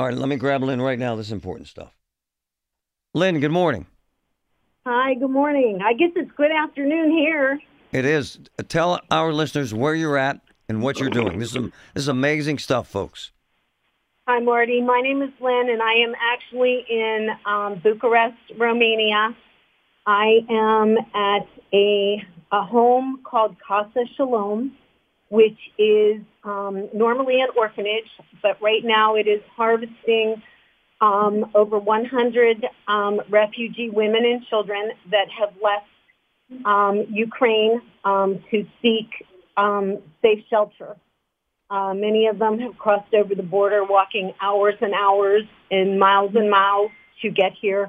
All right, let me grab Lynn right now. This is important stuff. Lynn, good morning. Hi, good morning. I guess it's good afternoon here. It is. Tell our listeners where you're at and what you're doing. This is this is amazing stuff, folks. Hi, Marty. My name is Lynn, and I am actually in um, Bucharest, Romania. I am at a, a home called Casa Shalom, which is um, normally an orphanage, but right now it is harvesting um, over 100 um, refugee women and children that have left um, Ukraine um, to seek um, safe shelter. Uh, many of them have crossed over the border, walking hours and hours and miles and miles to get here.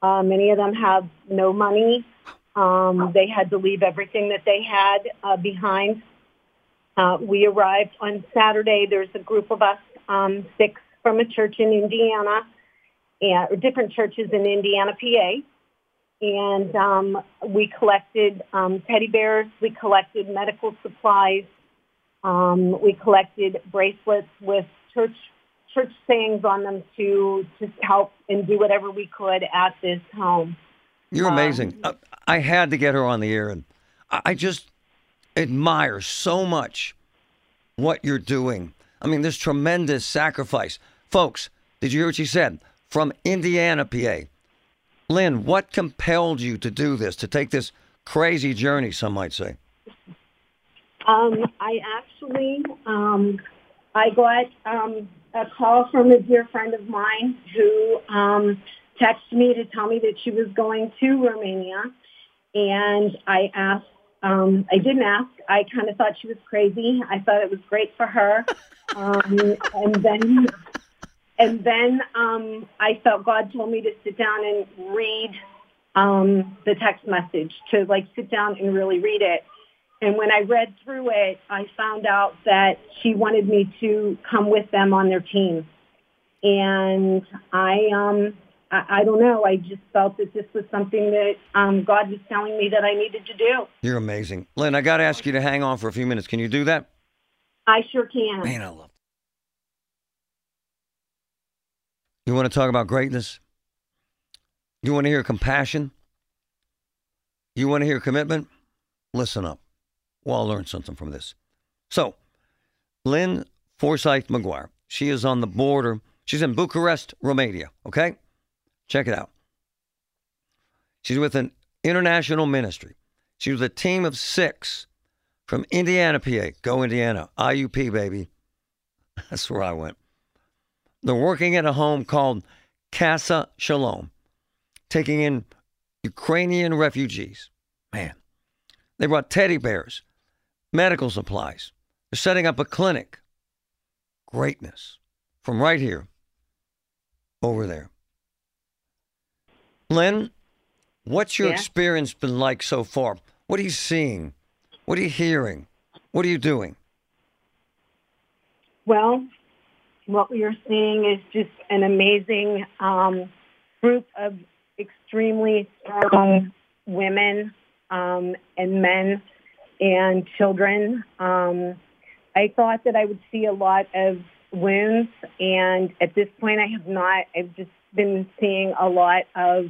Uh, many of them have no money. They had to leave everything that they had uh, behind. Uh, we arrived on Saturday. There's a group of us, um, six from a church in Indiana, and or different churches in Indiana, PA. And um, we collected um, teddy bears. We collected medical supplies. Um, we collected bracelets with church church sayings on them to to help and do whatever we could at this home. You're Um, amazing. I, I had to get her on the air, and I just admire so much what you're doing. I mean, this tremendous sacrifice, folks. Did you hear what she said? From Indiana, PA. Lynn, what compelled you to do this? To take this crazy journey? Some might say. Um, I actually um, I got um, a call from a dear friend of mine who um, texted me to tell me that she was going to Romania, and I asked. Um, I didn't ask. I kind of thought she was crazy. I thought it was great for her, um, and then and then um, I felt God told me to sit down and read um, the text message to like sit down and really read it. And when I read through it, I found out that she wanted me to come with them on their team. And I, um, I, I don't know. I just felt that this was something that um, God was telling me that I needed to do. You're amazing, Lynn. I got to ask you to hang on for a few minutes. Can you do that? I sure can. Man, I love. You want to talk about greatness? You want to hear compassion? You want to hear commitment? Listen up. We'll all learn something from this. So, Lynn Forsyth McGuire, she is on the border. She's in Bucharest, Romania. Okay? Check it out. She's with an international ministry. She's with a team of six from Indiana, PA. Go Indiana. IUP, baby. That's where I went. They're working at a home called Casa Shalom, taking in Ukrainian refugees. Man, they brought teddy bears, medical supplies. They're setting up a clinic. Greatness from right here over there. Lynn, what's your Yeah. experience been like so far? What are you seeing? What are you hearing? What are you doing? Well, what we are seeing is just an amazing um, group of extremely strong women um, and men and children. Um, I thought that I would see a lot of wounds, and at this point, I have not. I've just been seeing a lot of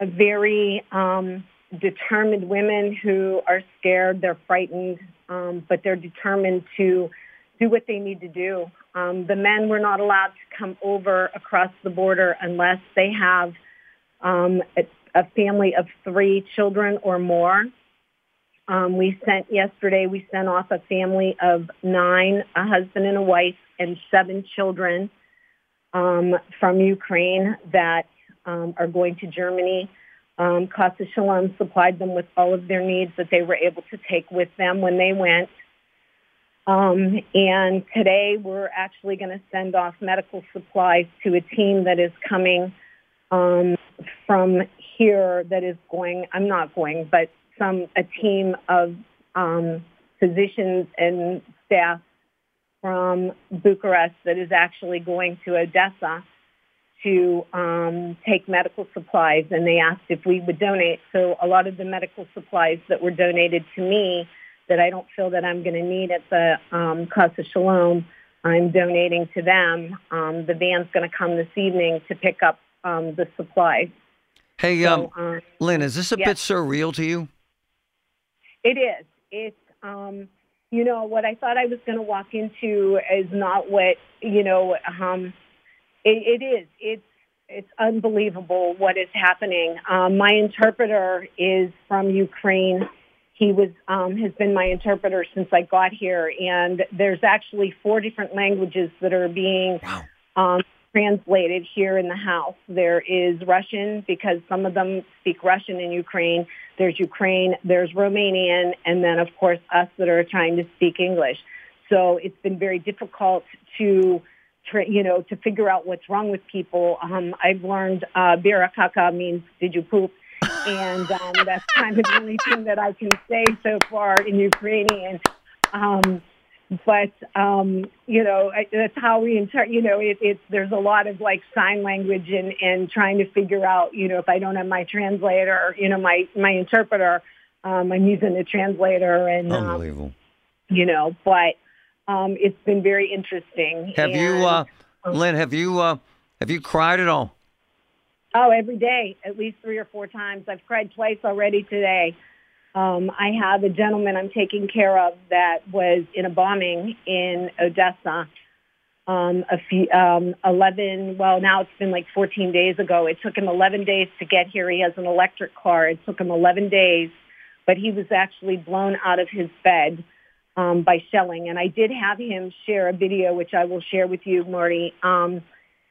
very um, determined women who are scared, they're frightened, um, but they're determined to do what they need to do. Um, the men were not allowed to come over across the border unless they have um, a, a family of three children or more. Um, we sent yesterday. We sent off a family of nine, a husband and a wife, and seven children um, from Ukraine that um, are going to Germany. Um, Casa Shalom supplied them with all of their needs that they were able to take with them when they went. Um, and today we're actually going to send off medical supplies to a team that is coming um, from here that is going, I'm not going, but some, a team of um, physicians and staff from Bucharest that is actually going to Odessa to um, take medical supplies, and they asked if we would donate. So a lot of the medical supplies that were donated to me that I don't feel that I'm going to need at the um, Casa Shalom, I'm donating to them. Um, the van's going to come this evening to pick up um, the supplies. Hey, So, um, um, Lynn, is this a yes. bit surreal to you? It is. It's, um, you know, what I thought I was going to walk into is not what, you know, um, it, it is. It's, it's unbelievable what is happening. Um, my interpreter is from Ukraine. He was, um, has been my interpreter since I got here. And there's actually four different languages that are being Wow. um, translated here in the house. There is Russian because some of them speak Russian in Ukraine. There's Ukraine, there's Romanian, and then of course us that are trying to speak English. So it's been very difficult to, you know, to figure out what's wrong with people. Um, I've learned uh, birakaka means did you poop? and um, that's kind of the only thing that I can say so far in Ukrainian. Um, but um, you know that's how we inter- you know it, it's there's a lot of like sign language and and trying to figure out you know if I don't have my translator you know my my interpreter um, I'm using a translator and um, Unbelievable. you know but um, it's been very interesting. Have you, uh, um, Lynn? Have you uh, have you cried at all? Oh, every day, at least three or four times. I've cried twice already today. Um, I have a gentleman I'm taking care of that was in a bombing in Odessa. Um, a few, um, 11, well, now it's been like 14 days ago. It took him 11 days to get here. He has an electric car. It took him 11 days, but he was actually blown out of his bed um, by shelling. And I did have him share a video, which I will share with you, Marty. Um,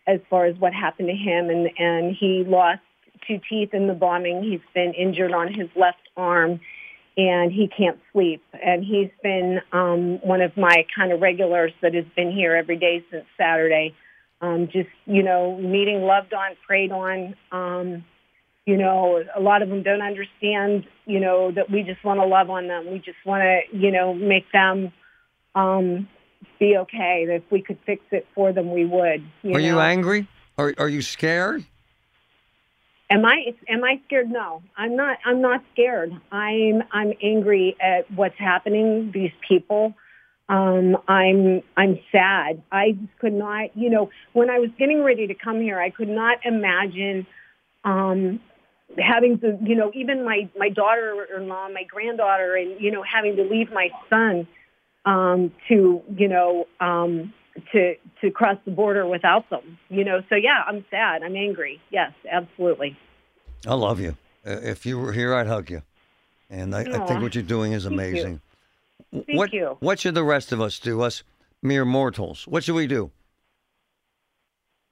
as far as what happened to him and and he lost two teeth in the bombing he's been injured on his left arm and he can't sleep and he's been um one of my kind of regulars that has been here every day since saturday um just you know meeting loved on prayed on um you know a lot of them don't understand you know that we just want to love on them we just want to you know make them um be okay. If we could fix it for them, we would. You are you angry? Are are you scared? Am I? Am I scared? No, I'm not. I'm not scared. I'm. I'm angry at what's happening. These people. Um, I'm. I'm sad. I just could not. You know, when I was getting ready to come here, I could not imagine. Um, having to, you know, even my my daughter-in-law, my granddaughter, and you know, having to leave my son um, to, you know, um, to to cross the border without them. You know, so yeah, I'm sad. I'm angry. Yes, absolutely. I love you. Uh, If you were here, I'd hug you. And I, I think what you're doing is thank you. amazing. Thank what, you. What should the rest of us do? Us mere mortals. What should we do?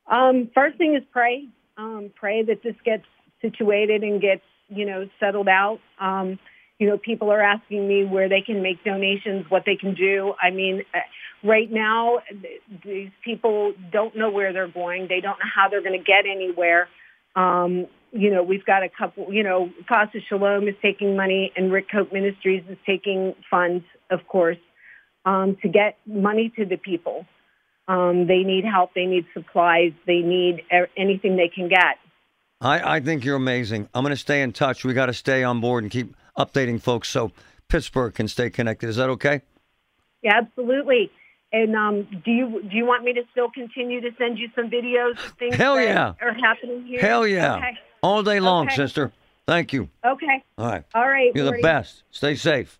Um, first thing is pray. Um, pray that this gets situated and gets, you know, settled out. Um, you know, people are asking me where they can make donations, what they can do. I mean, right now, these people don't know where they're going. They don't know how they're going to get anywhere. Um, you know, we've got a couple, you know, Casa Shalom is taking money and Rick Cope Ministries is taking funds, of course, um, to get money to the people. Um, they need help. They need supplies. They need anything they can get. I, I think you're amazing. I'm going to stay in touch. We got to stay on board and keep updating folks so Pittsburgh can stay connected. Is that okay? Yeah, absolutely. And um, do you do you want me to still continue to send you some videos of things Hell that yeah. are happening here? Hell yeah. Okay. All day long, Okay. sister. Thank you. Okay. All right. All right. You're the best. Stay safe.